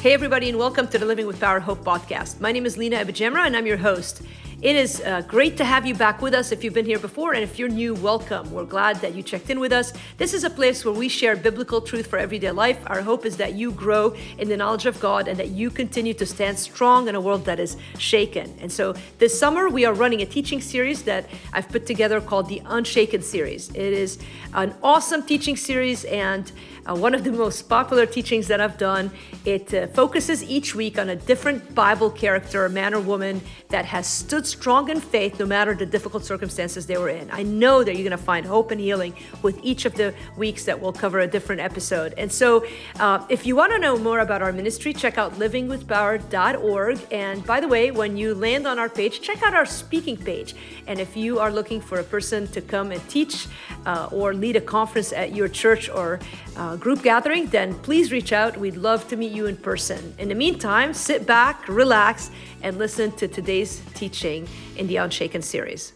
Hey, everybody, and welcome to the Living with Power Hope podcast. My name is Lina AbuJamra, and I'm your host. It is uh, great to have you back with us if you've been here before, and if you're new, welcome. We're glad that you checked in with us. This is a place where we share biblical truth for everyday life. Our hope is that you grow in the knowledge of God and that you continue to stand strong in a world that is shaken. And so this summer, we are running a teaching series that I've put together called the Unshaken series. It is an awesome teaching series and uh, one of the most popular teachings that I've done. It uh, focuses each week on a different Bible character, man or woman, that has stood strong in faith no matter the difficult circumstances they were in. I know that you're going to find hope and healing with each of the weeks that we'll cover a different episode. And so, uh, if you want to know more about our ministry, check out livingwithpower.org. And by the way, when you land on our page, check out our speaking page. And if you are looking for a person to come and teach uh, or lead a conference at your church or uh, group gathering, then please reach out. We'd love to meet you in person. In the meantime, sit back, relax, and listen to today's teaching in the Unshaken series.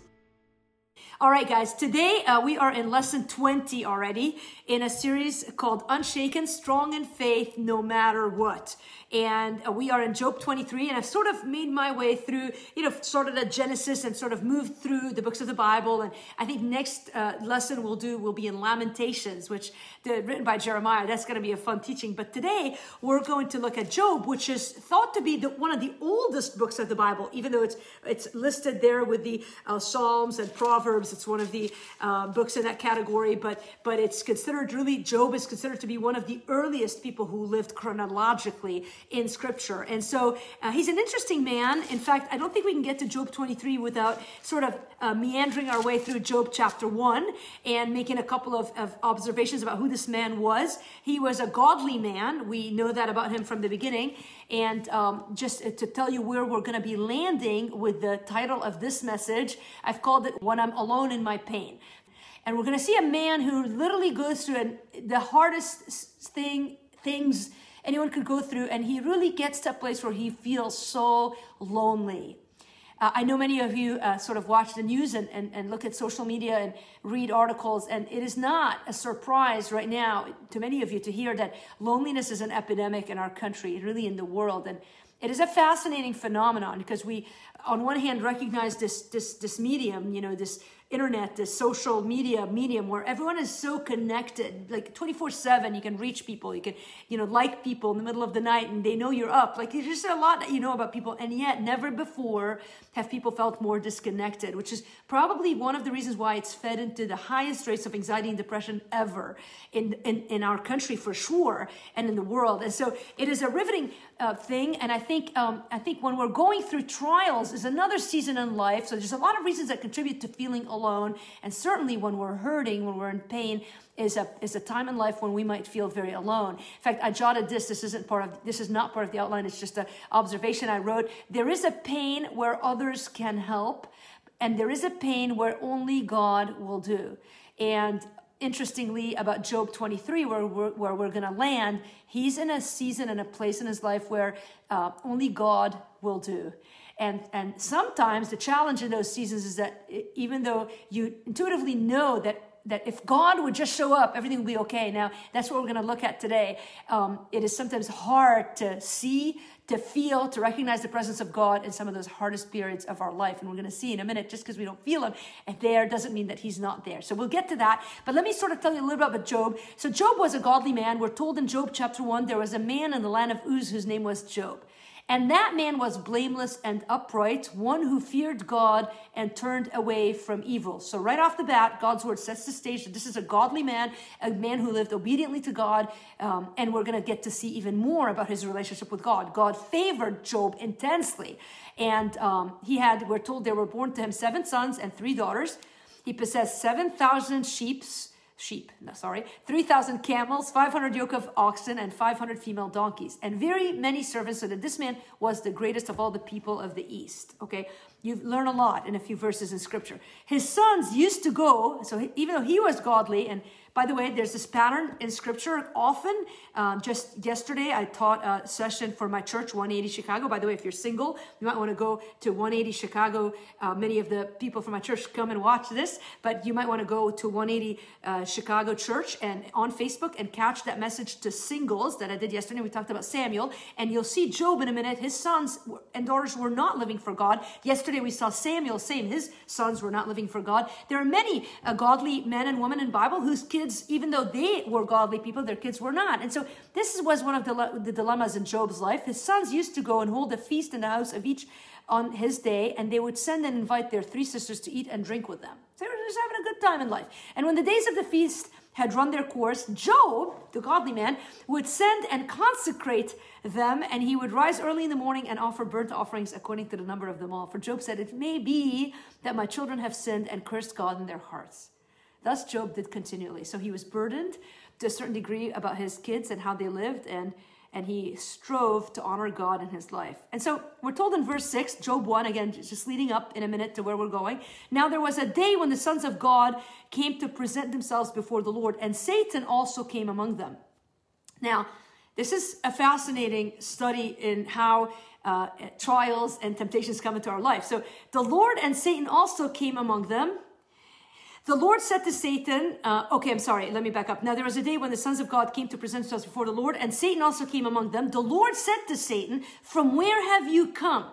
All right, guys, today uh, we are in lesson 20 already in a series called Unshaken, Strong in Faith, No Matter What and uh, we are in Job 23, and I've sort of made my way through, you know, started at Genesis and sort of moved through the books of the Bible. And I think next uh, lesson we'll do will be in Lamentations, which the, written by Jeremiah. That's going to be a fun teaching. But today we're going to look at Job, which is thought to be the, one of the oldest books of the Bible, even though it's it's listed there with the uh, Psalms and Proverbs. It's one of the uh, books in that category, but but it's considered really Job is considered to be one of the earliest people who lived chronologically in scripture. And so uh, he's an interesting man. In fact, I don't think we can get to Job 23 without sort of uh, meandering our way through Job chapter 1 and making a couple of, of observations about who this man was. He was a godly man. We know that about him from the beginning. And um, just to tell you where we're going to be landing with the title of this message, I've called it When I'm Alone in My Pain. And we're going to see a man who literally goes through an, the hardest thing, things anyone could go through. And he really gets to a place where he feels so lonely. Uh, I know many of you uh, sort of watch the news and, and, and look at social media and read articles, and it is not a surprise right now to many of you to hear that loneliness is an epidemic in our country, really in the world. And it is a fascinating phenomenon because we, on one hand, recognize this, this, this medium, you know, this internet, this social media medium where everyone is so connected, like 24 7, you can reach people, you can, you know, like people in the middle of the night and they know you're up. Like there's just a lot that you know about people. And yet, never before have people felt more disconnected, which is probably one of the reasons why it's fed into the highest rates of anxiety and depression ever in, in, in our country for sure and in the world. And so it is a riveting uh, thing. And I think, um, I think when we're going through trials is another season in life. So there's a lot of reasons that contribute to feeling alone alone. And certainly when we're hurting, when we're in pain, is a, is a time in life when we might feel very alone. In fact, I jotted this. This isn't part of, this is not part of the outline. It's just an observation I wrote. There is a pain where others can help. And there is a pain where only God will do. And interestingly about job 23 where we're, where we're going to land he's in a season and a place in his life where uh, only god will do and, and sometimes the challenge in those seasons is that even though you intuitively know that that if God would just show up, everything would be okay. Now, that's what we're going to look at today. Um, it is sometimes hard to see, to feel, to recognize the presence of God in some of those hardest periods of our life. And we're going to see in a minute, just because we don't feel Him and there doesn't mean that He's not there. So we'll get to that. But let me sort of tell you a little bit about Job. So, Job was a godly man. We're told in Job chapter 1 there was a man in the land of Uz whose name was Job. And that man was blameless and upright, one who feared God and turned away from evil. So, right off the bat, God's word sets the stage that this is a godly man, a man who lived obediently to God. Um, and we're going to get to see even more about his relationship with God. God favored Job intensely. And um, he had, we're told there were born to him seven sons and three daughters. He possessed 7,000 sheep sheep, no, sorry, 3,000 camels, 500 yoke of oxen, and 500 female donkeys, and very many servants, so that this man was the greatest of all the people of the East. Okay, You learn a lot in a few verses in scripture. His sons used to go, so even though he was godly and by the way, there's this pattern in scripture often. Um, just yesterday, I taught a session for my church, 180 Chicago. By the way, if you're single, you might want to go to 180 Chicago. Uh, many of the people from my church come and watch this, but you might want to go to 180 uh, Chicago Church and on Facebook and catch that message to singles that I did yesterday. We talked about Samuel, and you'll see Job in a minute. His sons and daughters were not living for God. Yesterday, we saw Samuel saying his sons were not living for God. There are many uh, godly men and women in Bible whose kids even though they were godly people, their kids were not. And so this was one of the, the dilemmas in Job's life. His sons used to go and hold a feast in the house of each on his day, and they would send and invite their three sisters to eat and drink with them. They were just having a good time in life. And when the days of the feast had run their course, Job, the godly man, would send and consecrate them, and he would rise early in the morning and offer burnt offerings according to the number of them all. For Job said, It may be that my children have sinned and cursed God in their hearts. Thus, Job did continually. So he was burdened to a certain degree about his kids and how they lived, and, and he strove to honor God in his life. And so we're told in verse 6, Job 1, again, just leading up in a minute to where we're going. Now, there was a day when the sons of God came to present themselves before the Lord, and Satan also came among them. Now, this is a fascinating study in how uh, trials and temptations come into our life. So the Lord and Satan also came among them the Lord said to Satan, uh, okay, I'm sorry, let me back up. Now, there was a day when the sons of God came to present themselves before the Lord, and Satan also came among them. The Lord said to Satan, From where have you come?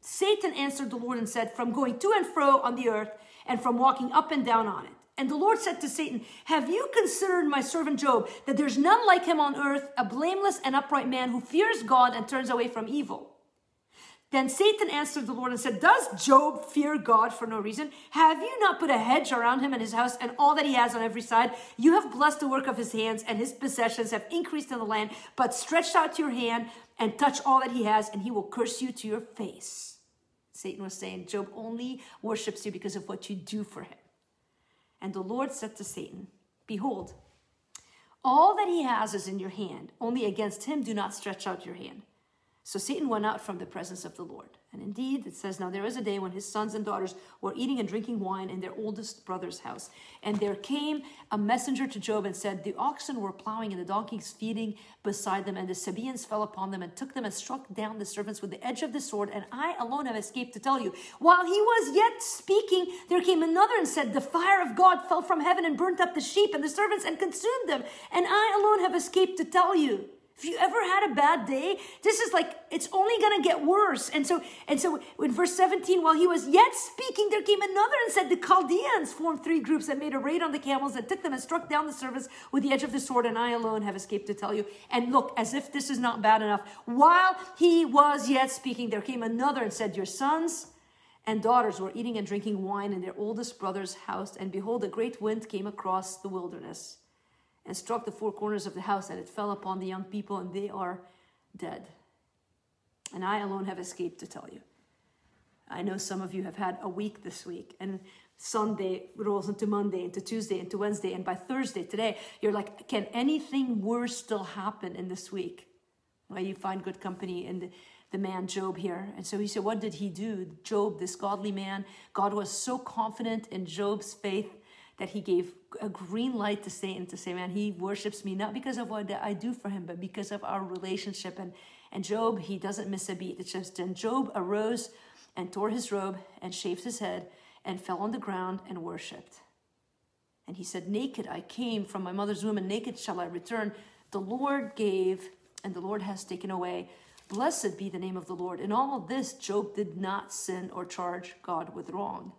Satan answered the Lord and said, From going to and fro on the earth, and from walking up and down on it. And the Lord said to Satan, Have you considered my servant Job, that there's none like him on earth, a blameless and upright man who fears God and turns away from evil? Then Satan answered the Lord and said, Does Job fear God for no reason? Have you not put a hedge around him and his house and all that he has on every side? You have blessed the work of his hands, and his possessions have increased in the land. But stretch out your hand and touch all that he has, and he will curse you to your face. Satan was saying, Job only worships you because of what you do for him. And the Lord said to Satan, Behold, all that he has is in your hand. Only against him do not stretch out your hand. So Satan went out from the presence of the Lord. And indeed, it says, Now there was a day when his sons and daughters were eating and drinking wine in their oldest brother's house. And there came a messenger to Job and said, The oxen were plowing and the donkeys feeding beside them, and the Sabaeans fell upon them and took them and struck down the servants with the edge of the sword. And I alone have escaped to tell you. While he was yet speaking, there came another and said, The fire of God fell from heaven and burnt up the sheep and the servants and consumed them. And I alone have escaped to tell you. If you ever had a bad day, this is like it's only gonna get worse. And so, and so in verse 17, while he was yet speaking, there came another and said, The Chaldeans formed three groups and made a raid on the camels and took them and struck down the servants with the edge of the sword, and I alone have escaped to tell you. And look, as if this is not bad enough, while he was yet speaking, there came another and said, Your sons and daughters were eating and drinking wine in their oldest brother's house, and behold, a great wind came across the wilderness and struck the four corners of the house, and it fell upon the young people, and they are dead. And I alone have escaped to tell you. I know some of you have had a week this week, and Sunday rolls into Monday, into Tuesday, into Wednesday, and by Thursday, today, you're like, can anything worse still happen in this week? Well, you find good company in the, the man Job here. And so he said, What did he do? Job, this godly man, God was so confident in Job's faith that he gave a green light to Satan to say, man, he worships me not because of what I do for him, but because of our relationship. And, and Job, he doesn't miss a beat. It's just, and Job arose and tore his robe and shaved his head and fell on the ground and worshiped. And he said, Naked I came from my mother's womb, and naked shall I return. The Lord gave, and the Lord has taken away. Blessed be the name of the Lord. In all this, Job did not sin or charge God with wrong.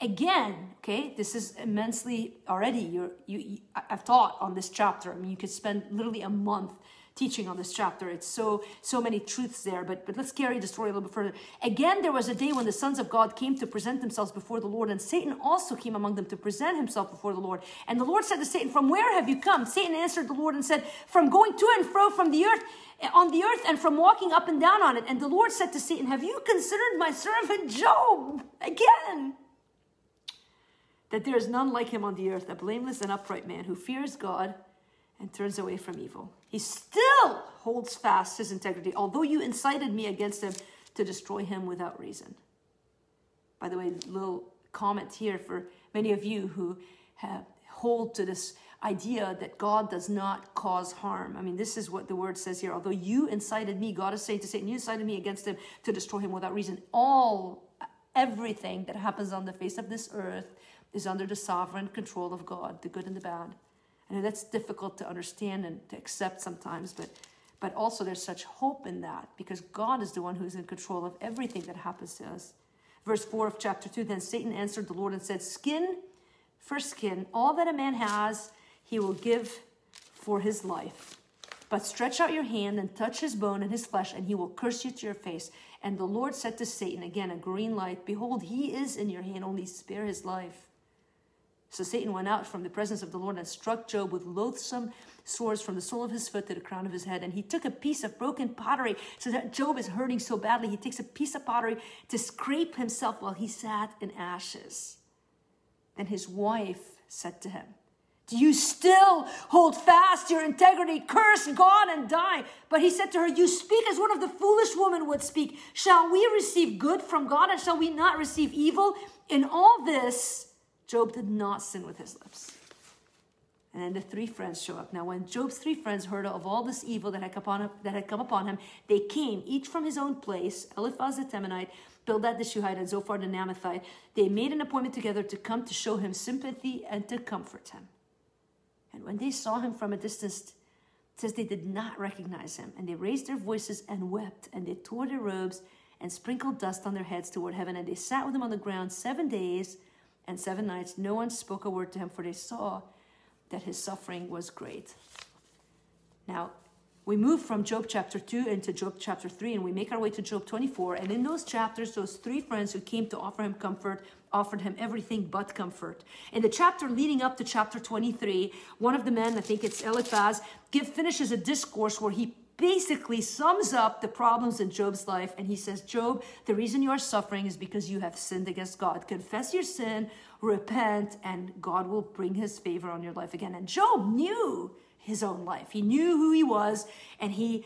Again, okay, this is immensely already. You're, you, you, I've taught on this chapter. I mean, you could spend literally a month teaching on this chapter. It's so so many truths there. But but let's carry the story a little bit further. Again, there was a day when the sons of God came to present themselves before the Lord, and Satan also came among them to present himself before the Lord. And the Lord said to Satan, "From where have you come?" Satan answered the Lord and said, "From going to and fro from the earth." On the earth and from walking up and down on it. And the Lord said to Satan, Have you considered my servant Job? Again, that there is none like him on the earth, a blameless and upright man who fears God and turns away from evil. He still holds fast his integrity, although you incited me against him to destroy him without reason. By the way, little comment here for many of you who have, hold to this idea that God does not cause harm. I mean, this is what the word says here. Although you incited me, God is saying to Satan, you incited me against him to destroy him without reason. All, everything that happens on the face of this earth is under the sovereign control of God, the good and the bad. Know that's difficult to understand and to accept sometimes, but but also there's such hope in that because God is the one who's in control of everything that happens to us. Verse 4 of chapter 2 Then Satan answered the Lord and said, Skin for skin, all that a man has, he will give for his life. But stretch out your hand and touch his bone and his flesh, and he will curse you to your face. And the Lord said to Satan, again, a green light, Behold, he is in your hand, only spare his life. So Satan went out from the presence of the Lord and struck Job with loathsome sores from the sole of his foot to the crown of his head. And he took a piece of broken pottery, so that Job is hurting so badly. He takes a piece of pottery to scrape himself while he sat in ashes. Then his wife said to him, Do you still hold fast your integrity? Curse God and die. But he said to her, You speak as one of the foolish women would speak. Shall we receive good from God and shall we not receive evil? In all this, Job did not sin with his lips. And then the three friends show up. Now, when Job's three friends heard of all this evil that had, upon him, that had come upon him, they came, each from his own place, Eliphaz the Temanite, Bildad the Shuhite, and Zophar the Naamathite. They made an appointment together to come to show him sympathy and to comfort him. And when they saw him from a distance, says they did not recognize him. And they raised their voices and wept, and they tore their robes and sprinkled dust on their heads toward heaven. And they sat with him on the ground seven days and seven nights, no one spoke a word to him, for they saw that his suffering was great. Now, we move from Job chapter 2 into Job chapter 3, and we make our way to Job 24. And in those chapters, those three friends who came to offer him comfort offered him everything but comfort. In the chapter leading up to chapter 23, one of the men, I think it's Eliphaz, give, finishes a discourse where he basically sums up the problems in Job's life. And he says, Job, the reason you are suffering is because you have sinned against God. Confess your sin, repent, and God will bring his favor on your life again. And Job knew his own life. He knew who he was, and he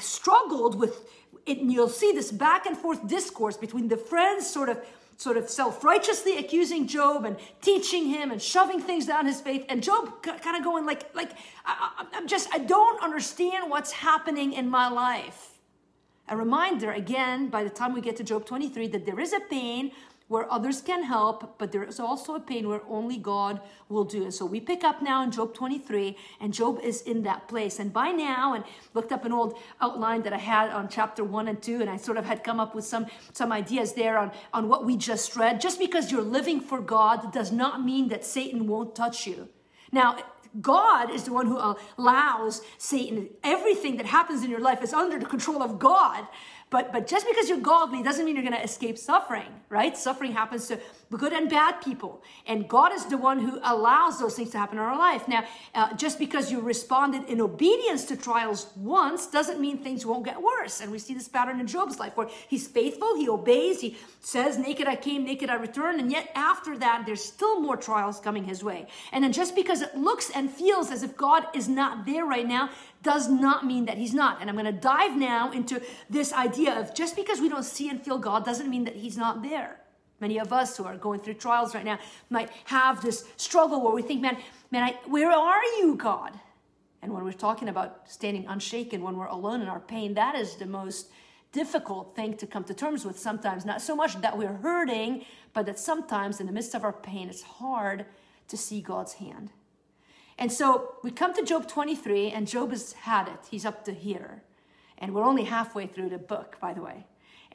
struggled with it. And you'll see this back and forth discourse between the friends sort of sort of self-righteously accusing Job and teaching him and shoving things down his faith and Job kind of going like like I, I'm just I don't understand what's happening in my life. A reminder again by the time we get to Job 23 that there is a pain where others can help, but there is also a pain where only God will do. And so we pick up now in Job 23, and Job is in that place. And by now, and looked up an old outline that I had on chapter one and two, and I sort of had come up with some, some ideas there on, on what we just read. Just because you're living for God does not mean that Satan won't touch you. Now, God is the one who allows Satan. Everything that happens in your life is under the control of God. But, but just because you're godly doesn't mean you're going to escape suffering, right? Suffering happens to good and bad people. And God is the one who allows those things to happen in our life. Now, uh, just because you responded in obedience to trials once doesn't mean things won't get worse. And we see this pattern in Job's life where he's faithful, he obeys, he says, Naked I came, naked I return. And yet after that, there's still more trials coming his way. And then just because it looks and feels as if God is not there right now does not mean that he's not. And I'm going to dive now into this idea of just because we don't see and feel God doesn't mean that he's not there. Many of us who are going through trials right now might have this struggle where we think, man, man, I, where are you, God? And when we're talking about standing unshaken, when we're alone in our pain, that is the most difficult thing to come to terms with sometimes. Not so much that we're hurting, but that sometimes in the midst of our pain, it's hard to see God's hand. And so we come to Job 23, and Job has had it. He's up to here. And we're only halfway through the book, by the way.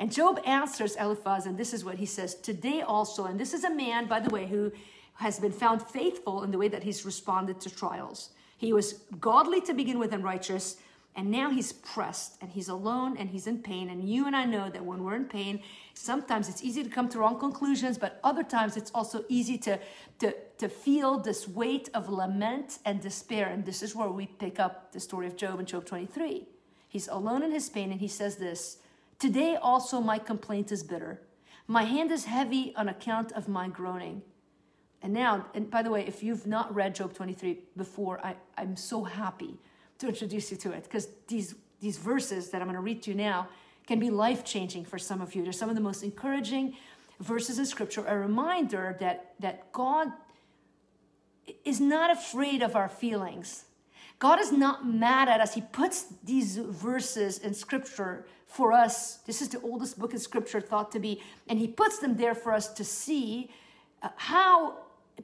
And Job answers Eliphaz, and this is what he says Today also, and this is a man, by the way, who has been found faithful in the way that he's responded to trials. He was godly to begin with and righteous, and now he's pressed and he's alone and he's in pain. And you and I know that when we're in pain, sometimes it's easy to come to wrong conclusions, but other times it's also easy to, to, to feel this weight of lament and despair. And this is where we pick up the story of Job in Job 23. He's alone in his pain and he says this Today also my complaint is bitter. My hand is heavy on account of my groaning. And now, and by the way, if you've not read Job 23 before, I, I'm so happy to introduce you to it because these, these verses that I'm going to read to you now can be life changing for some of you. They're some of the most encouraging verses in scripture a reminder that, that God is not afraid of our feelings. God is not mad at us. He puts these verses in scripture for us. This is the oldest book in scripture thought to be, and He puts them there for us to see uh, how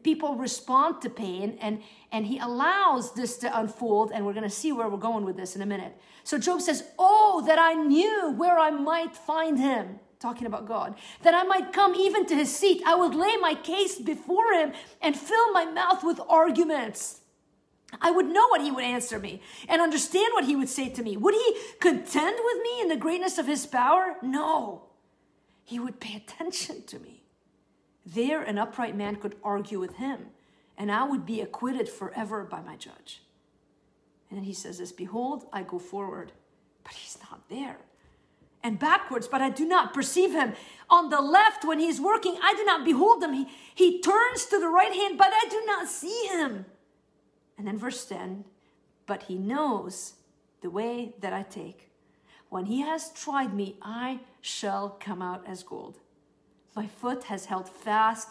people respond to pain and and he allows this to unfold and we're going to see where we're going with this in a minute. So job says oh that i knew where i might find him talking about god that i might come even to his seat. I would lay my case before him and fill my mouth with arguments I would know what he would answer me and understand what he would say to me. Would he contend with me in the greatness of his power? No. He would pay attention to me. There, an upright man could argue with him, and I would be acquitted forever by my judge. And then he says this Behold, I go forward, but he's not there. And backwards, but I do not perceive him. On the left, when he's working, I do not behold him. He, he turns to the right hand, but I do not see him. And then verse 10 But he knows the way that I take. When he has tried me, I shall come out as gold. My foot has held fast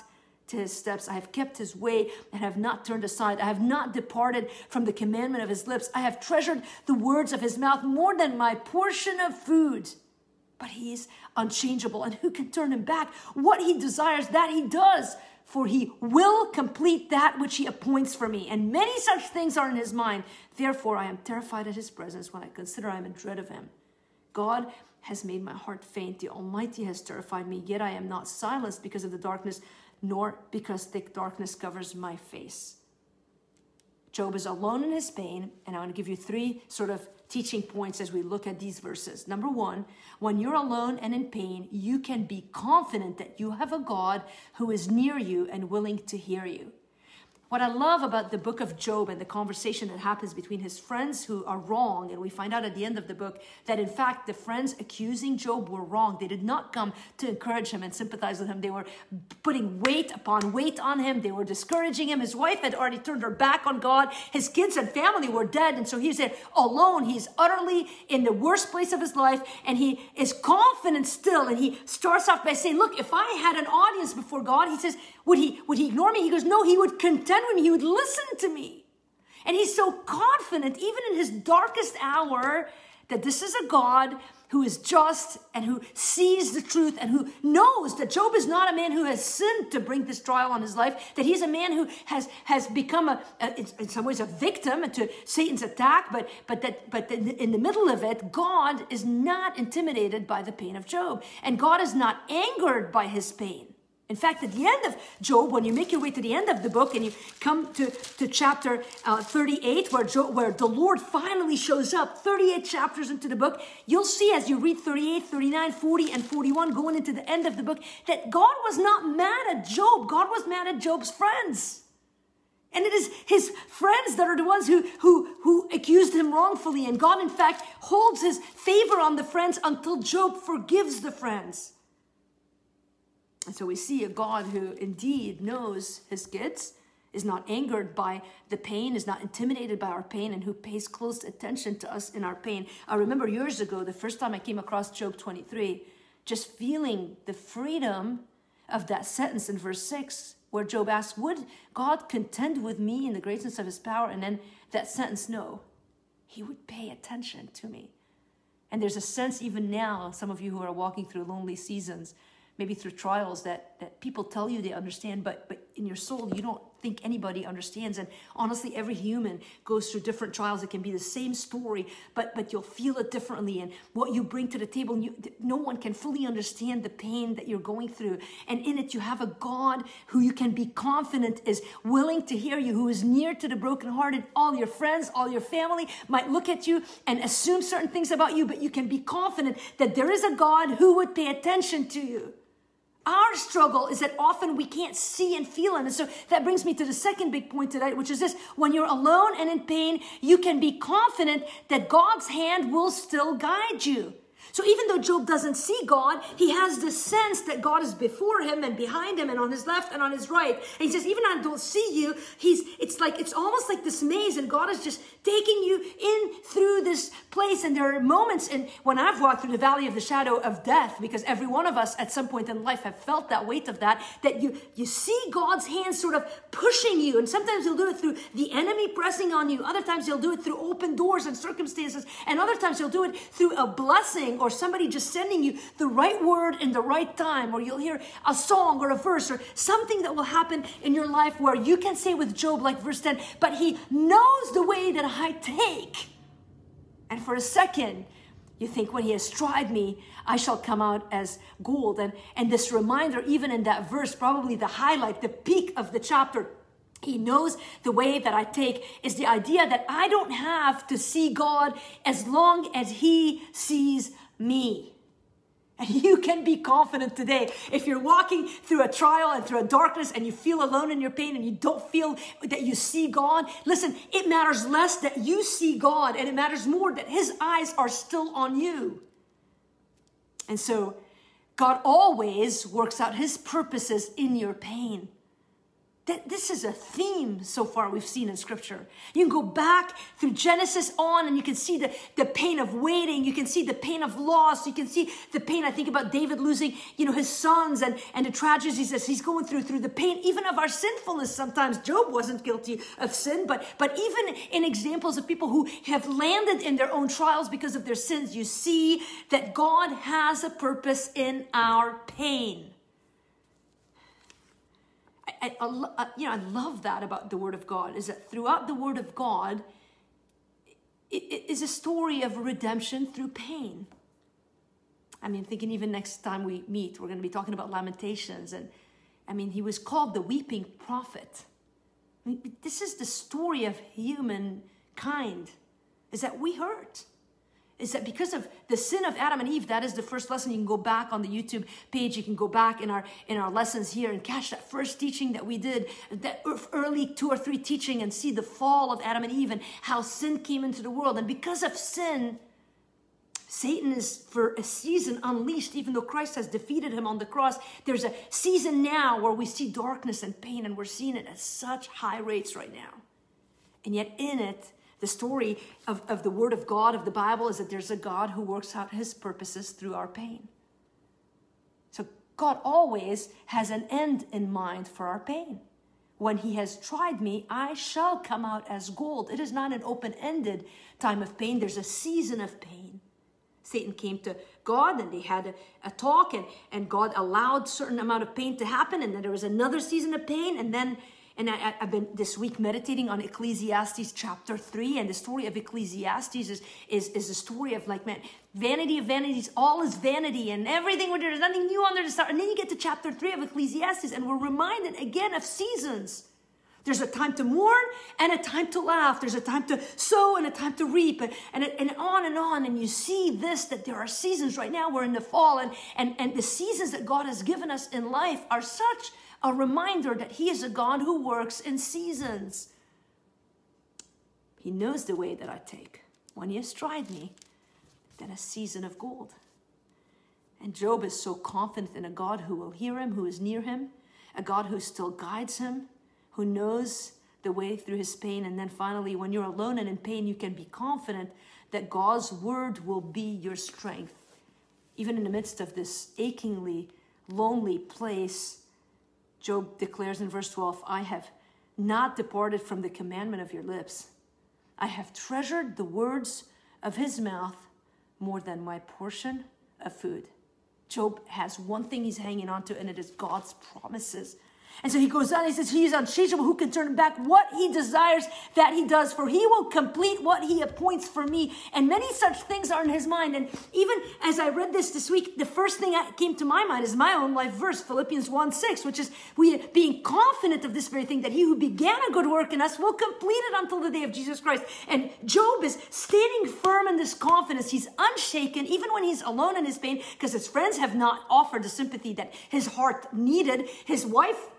to his steps. I have kept his way and have not turned aside. I have not departed from the commandment of his lips. I have treasured the words of his mouth more than my portion of food. But he is unchangeable, and who can turn him back? What he desires, that he does for he will complete that which he appoints for me. And many such things are in his mind. Therefore, I am terrified at his presence when I consider I am in dread of him. God has made my heart faint. The Almighty has terrified me. Yet I am not silenced because of the darkness, nor because thick darkness covers my face. Job is alone in his pain, and I want to give you three sort of teaching points as we look at these verses. Number one, when you're alone and in pain, you can be confident that you have a God who is near you and willing to hear you. What I love about the book of Job and the conversation that happens between his friends who are wrong, and we find out at the end of the book that in fact the friends accusing Job were wrong. They did not come to encourage him and sympathize with him. They were putting weight upon weight on him. They were discouraging him. His wife had already turned her back on God. His kids and family were dead. And so he's alone. He's utterly in the worst place of his life. And he is confident still. And he starts off by saying, Look, if I had an audience before God, he says, would he, would he ignore me? He goes, No, he would contend me. He would listen to me. And he's so confident, even in his darkest hour, that this is a God who is just and who sees the truth and who knows that Job is not a man who has sinned to bring this trial on his life, that he's a man who has, has become a, a in some ways a victim to Satan's attack, but, but that but in the middle of it, God is not intimidated by the pain of Job. And God is not angered by his pain. In fact, at the end of Job, when you make your way to the end of the book and you come to, to chapter uh, 38, where, Job, where the Lord finally shows up, 38 chapters into the book, you'll see as you read 38, 39, 40, and 41, going into the end of the book, that God was not mad at Job. God was mad at Job's friends. And it is his friends that are the ones who, who, who accused him wrongfully. And God, in fact, holds his favor on the friends until Job forgives the friends. And so we see a God who indeed knows his kids, is not angered by the pain, is not intimidated by our pain, and who pays close attention to us in our pain. I remember years ago, the first time I came across Job 23, just feeling the freedom of that sentence in verse 6, where Job asks, Would God contend with me in the greatness of his power? And then that sentence, no, he would pay attention to me. And there's a sense, even now, some of you who are walking through lonely seasons, maybe through trials that, that people tell you they understand, but, but in your soul, you don't think anybody understands. And honestly, every human goes through different trials. It can be the same story, but, but you'll feel it differently. And what you bring to the table, you, no one can fully understand the pain that you're going through. And in it, you have a God who you can be confident is willing to hear you, who is near to the brokenhearted. All your friends, all your family might look at you and assume certain things about you, but you can be confident that there is a God who would pay attention to you. Our struggle is that often we can't see and feel Him. And so that brings me to the second big point today, which is this when you're alone and in pain, you can be confident that God's hand will still guide you. So even though Job doesn't see God, he has this sense that God is before him and behind him and on his left and on his right. And he says, even I don't see you, he's it's like it's almost like this maze, and God is just taking you in through this place. And there are moments and when I've walked through the valley of the shadow of death, because every one of us at some point in life have felt that weight of that, that you you see God's hand sort of pushing you. And sometimes he'll do it through the enemy pressing on you. Other times he'll do it through open doors and circumstances. And other times he'll do it through a blessing or somebody just sending you the right word in the right time, or you'll hear a song or a verse or something that will happen in your life where you can say with Job, like verse 10, but he knows the way that I take. And for a second, you think when he has tried me, I shall come out as gold. And, and this reminder, even in that verse, probably the highlight, the peak of the chapter, he knows the way that I take is the idea that I don't have to see God as long as He sees me. And you can be confident today. If you're walking through a trial and through a darkness and you feel alone in your pain and you don't feel that you see God, listen, it matters less that you see God and it matters more that His eyes are still on you. And so, God always works out His purposes in your pain that this is a theme so far we've seen in scripture. You can go back through Genesis on and you can see the, the pain of waiting. You can see the pain of loss. You can see the pain. I think about David losing, you know, his sons and, and the tragedies that he's going through, through the pain, even of our sinfulness. Sometimes Job wasn't guilty of sin, but, but even in examples of people who have landed in their own trials because of their sins, you see that God has a purpose in our pain. I, I, uh, you know, I love that about the Word of God is that throughout the Word of God, it, it is a story of redemption through pain. I mean, thinking even next time we meet, we're going to be talking about Lamentations, and I mean, he was called the weeping prophet. I mean, this is the story of humankind, is that we hurt is that because of the sin of Adam and Eve, that is the first lesson. You can go back on the YouTube page. You can go back in our in our lessons here and catch that first teaching that we did, that early two or three teaching, and see the fall of Adam and Eve and how sin came into the world. And because of sin, Satan is for a season unleashed, even though Christ has defeated him on the cross. There's a season now where we see darkness and pain, and we're seeing it at such high rates right now. And yet, in it, the story of, of the Word of God, of the Bible, is that there's a God who works out His purposes through our pain. So God always has an end in mind for our pain. When He has tried me, I shall come out as gold. It is not an open ended time of pain, there's a season of pain. Satan came to God and they had a, a, talk and, and God allowed certain amount of pain to happen and then there was another season of pain and then and I, have been this week meditating on Ecclesiastes chapter 3. And the story of Ecclesiastes is, is, is a story of like, man, vanity of vanities, all is vanity and everything, there's nothing new there to start. And then you get to chapter 3 of Ecclesiastes and we're reminded again of seasons. There's a time to mourn and a time to laugh. There's a time to sow and a time to reap and, and, and on and on. And you see this, that there are seasons right now. We're in the fall and, and, and the seasons that God has given us in life are such a reminder that He is a God who works in seasons. He knows the way that I take. When He has tried me, then a season of gold. And Job is so confident in a God who will hear him, who is near him, a God who still guides him, who knows the way through his pain. And then finally, when you're alone and in pain, you can be confident that God's word will be your strength. Even in the midst of this achingly lonely place, Job declares in verse 12, I have not departed from the commandment of your lips. I have treasured the words of his mouth more than my portion of food. Job has one thing he's hanging on to, and it is God's promises. And so he goes on, he says, He is unchangeable. Who can turn back? What he desires, that he does, for he will complete what he appoints for me. And many such things are in his mind. And even as I read this this week, the first thing that came to my mind is my own life verse, Philippians 1 6, which is we being confident of this very thing, that he who began a good work in us will complete it until the day of Jesus Christ. And Job is standing firm in this confidence. He's unshaken, even when he's alone in his pain, because his friends have not offered the sympathy that his heart needed. His wife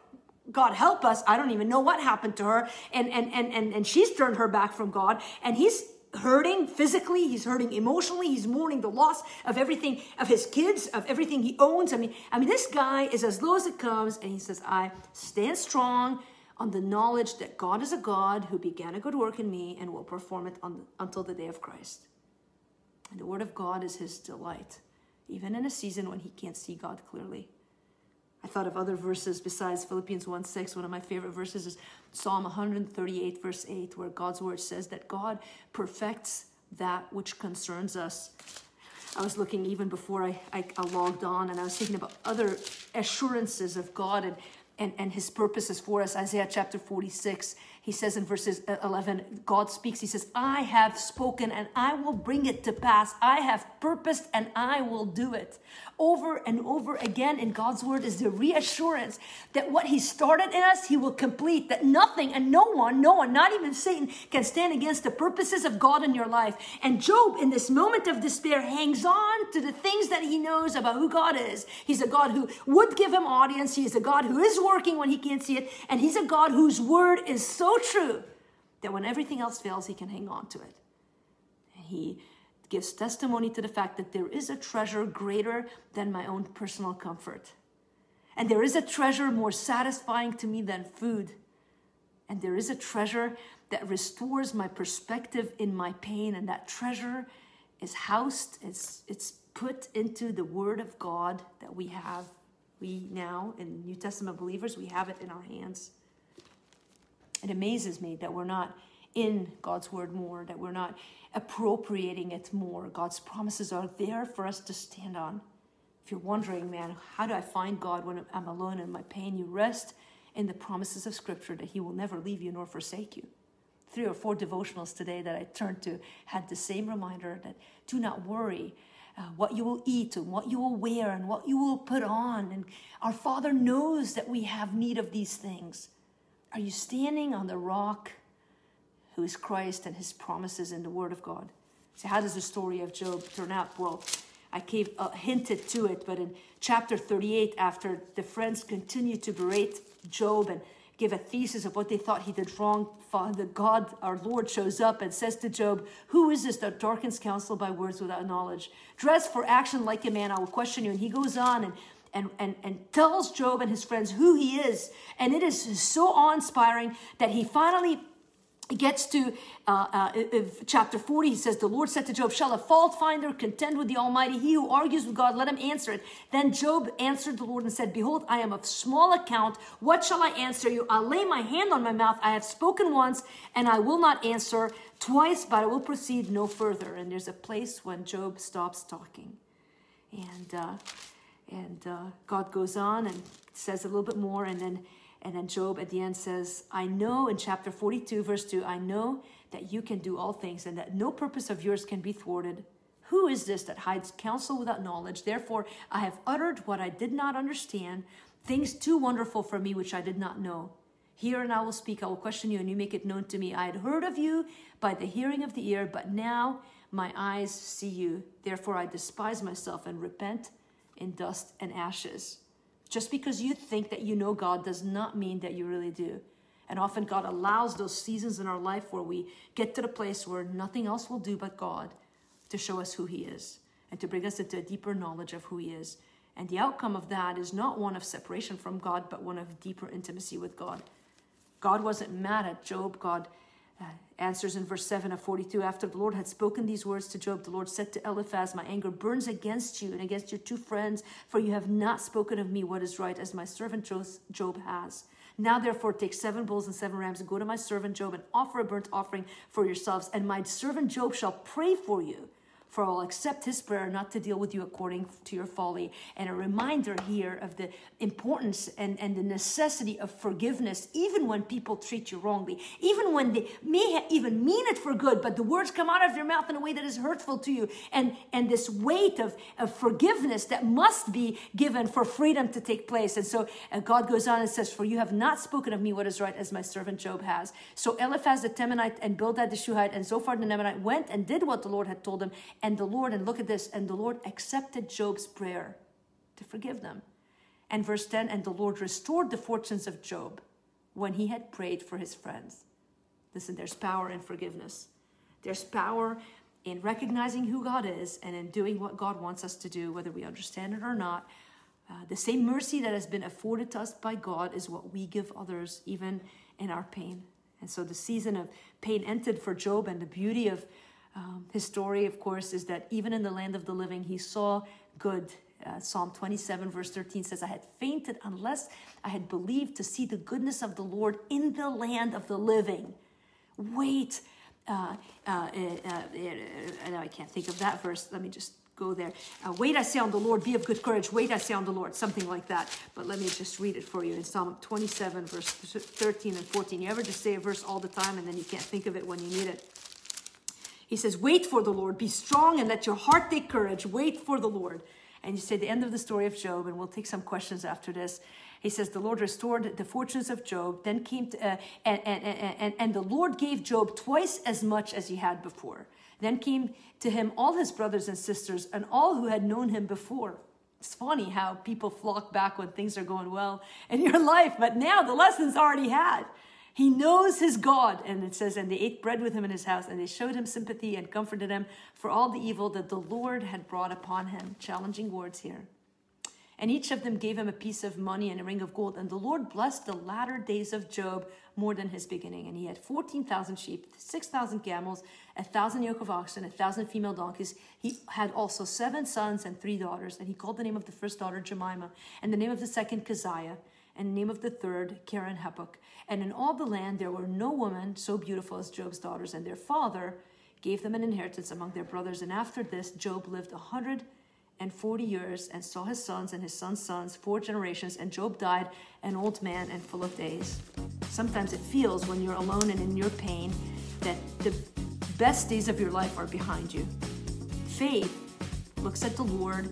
God help us. I don't even know what happened to her. And, and, and, and, and she's turned her back from God. And he's hurting physically, he's hurting emotionally, he's mourning the loss of everything, of his kids, of everything he owns. I mean, I mean, this guy is as low as it comes, and he says, I stand strong on the knowledge that God is a God who began a good work in me and will perform it on, until the day of Christ. And the word of God is his delight, even in a season when he can't see God clearly. I thought of other verses besides Philippians 1 6. One of my favorite verses is Psalm 138, verse 8, where God's word says that God perfects that which concerns us. I was looking even before I, I, I logged on and I was thinking about other assurances of God and, and, and his purposes for us. Isaiah chapter 46 he says in verses uh, 11, God speaks, he says, I have spoken and I will bring it to pass. I have purposed and I will do it. Over and over again in God's word is the reassurance that what he started in us, he will complete, that nothing and no one, no one, not even Satan, can stand against the purposes of God in your life. And Job, in this moment of despair, hangs on to the things that he knows about who God is. He's a God who would give him audience, he is a God who is working when he can't see it, and he's a God whose word is so true that when everything else fails, he can hang on to it. And he gives testimony to the fact that there is a treasure greater than my own personal comfort. And there is a treasure more satisfying to me than food. And there is a treasure that restores my perspective in my pain. And that treasure is housed, it's, it's put into the Word of God that we have. We now, in New Testament believers, we have it in our hands it amazes me that we're not in God's word more, that we're not appropriating it more. God's promises are there for us to stand on. If you're wondering, man, how do I find God when I'm alone in my pain? You rest in the promises of Scripture that He will never leave you nor forsake you. Three or four devotionals today that I turned to had the same reminder that do not worry. Uh, what you will eat and what you will wear and what you will put on. And our Father knows that we have need of these things. Are you standing on the rock who is Christ and his promises in the Word of God? So, how does the story of Job turn out? Well, I gave, hinted to it, but in chapter 38, after the friends continue to berate Job and give a thesis of what they thought he did wrong, Father God, our Lord, shows up and says to Job, Who is this that darkens counsel by words without knowledge? Dress for action like a man, I will question you. And he goes on and and, and, and tells Job and his friends who he is. And it is so awe inspiring that he finally gets to uh, uh, chapter 40 he says the lord said to job shall a fault finder contend with the almighty? He who argues with god let him answer it then job answered the lord and said behold i am of small account. What shall i answer you? I'll lay my hand on my mouth. I have spoken once and i will not answer twice but i will proceed no further and there's a place when job stops talking. And uh, and uh, God goes on and says a little bit more, and then and then Job at the end says, "I know." In chapter forty-two, verse two, I know that you can do all things, and that no purpose of yours can be thwarted. Who is this that hides counsel without knowledge? Therefore, I have uttered what I did not understand, things too wonderful for me which I did not know. Hear and I will speak. I will question you, and you make it known to me. I had heard of you by the hearing of the ear, but now my eyes see you. Therefore, I despise myself and repent in dust and ashes. Just because you think that you know God does not mean that you really do. And often God allows those seasons in our life where we get to the place where nothing else will do but God to show us who He is and to bring us into a deeper knowledge of who He is. And the outcome of that is not one of separation from God, but one of deeper intimacy with God. God wasn't mad at Job. God uh, answers in verse 7 of 42 After the Lord had spoken these words to Job, the Lord said to Eliphaz, My anger burns against you and against your two friends, for you have not spoken of me what is right, as my servant Job has. Now, therefore, take seven bulls and seven rams and go to my servant Job and offer a burnt offering for yourselves, and my servant Job shall pray for you for I'll accept his prayer not to deal with you according to your folly. And a reminder here of the importance and, and the necessity of forgiveness, even when people treat you wrongly, even when they may even mean it for good, but the words come out of your mouth in a way that is hurtful to you. And, and this weight of, of forgiveness that must be given for freedom to take place. And so uh, God goes on and says, For you have not spoken of me what is right, as my servant Job has. So Eliphaz the Temanite and Bildad the Shuhite and Zophar the Naamathite went and did what the Lord had told them and the Lord, and look at this, and the Lord accepted Job's prayer to forgive them. And verse 10 and the Lord restored the fortunes of Job when he had prayed for his friends. Listen, there's power in forgiveness. There's power in recognizing who God is and in doing what God wants us to do, whether we understand it or not. Uh, the same mercy that has been afforded to us by God is what we give others, even in our pain. And so the season of pain ended for Job, and the beauty of um, his story, of course, is that even in the land of the living, he saw good. Uh, Psalm 27, verse 13 says, I had fainted unless I had believed to see the goodness of the Lord in the land of the living. Wait. Uh, uh, uh, uh, uh I can't think of that verse. Let me just go there. Wait, I say on the Lord, be of good courage. Wait, I say on the Lord, something like that. But let me just read it for you in Psalm 27, verse 13 and 14. You ever just say a verse all the time and then you can't think of it when you need it? He says, Wait for the Lord, be strong and let your heart take courage. Wait for the Lord. And you say the end of the story of Job, and we'll take some questions after this. He says, The Lord restored the fortunes of Job, then came to, uh, and, and, and, and the Lord gave Job twice as much as he had before. Then came to him all his brothers and sisters and all who had known him before. It's funny how people flock back when things are going well in your life, but now the lesson's already had. He knows his God. And it says, and they ate bread with him in his house, and they showed him sympathy and comforted him for all the evil that the Lord had brought upon him. Challenging words here. And each of them gave him a piece of money and a ring of gold. And the Lord blessed the latter days of Job more than his beginning. And he had 14,000 sheep, 6,000 camels, a thousand yoke of oxen, a thousand female donkeys. He had also seven sons and three daughters. And he called the name of the first daughter Jemima, and the name of the second Keziah, and name of the third Keren-happuch. And in all the land there were no women so beautiful as Job's daughters. And their father gave them an inheritance among their brothers. And after this, Job lived a hundred and 40 years and saw his sons and his sons' sons, four generations, and Job died an old man and full of days. Sometimes it feels when you're alone and in your pain that the best days of your life are behind you. Faith looks at the Lord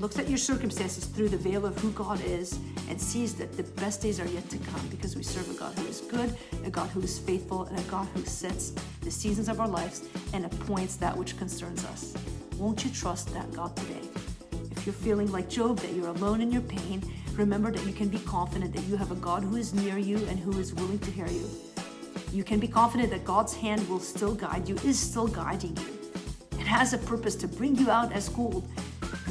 looks at your circumstances through the veil of who God is and sees that the best days are yet to come because we serve a God who is good, a God who is faithful, and a God who sets the seasons of our lives and appoints that which concerns us. Won't you trust that God today? If you're feeling like Job, that you're alone in your pain, remember that you can be confident that you have a God who is near you and who is willing to hear you. You can be confident that God's hand will still guide you, is still guiding you. It has a purpose to bring you out as gold.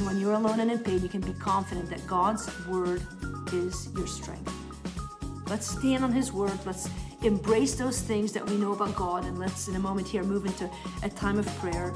And when you're alone and in pain, you can be confident that God's word is your strength. Let's stand on His word. Let's embrace those things that we know about God. And let's, in a moment here, move into a time of prayer.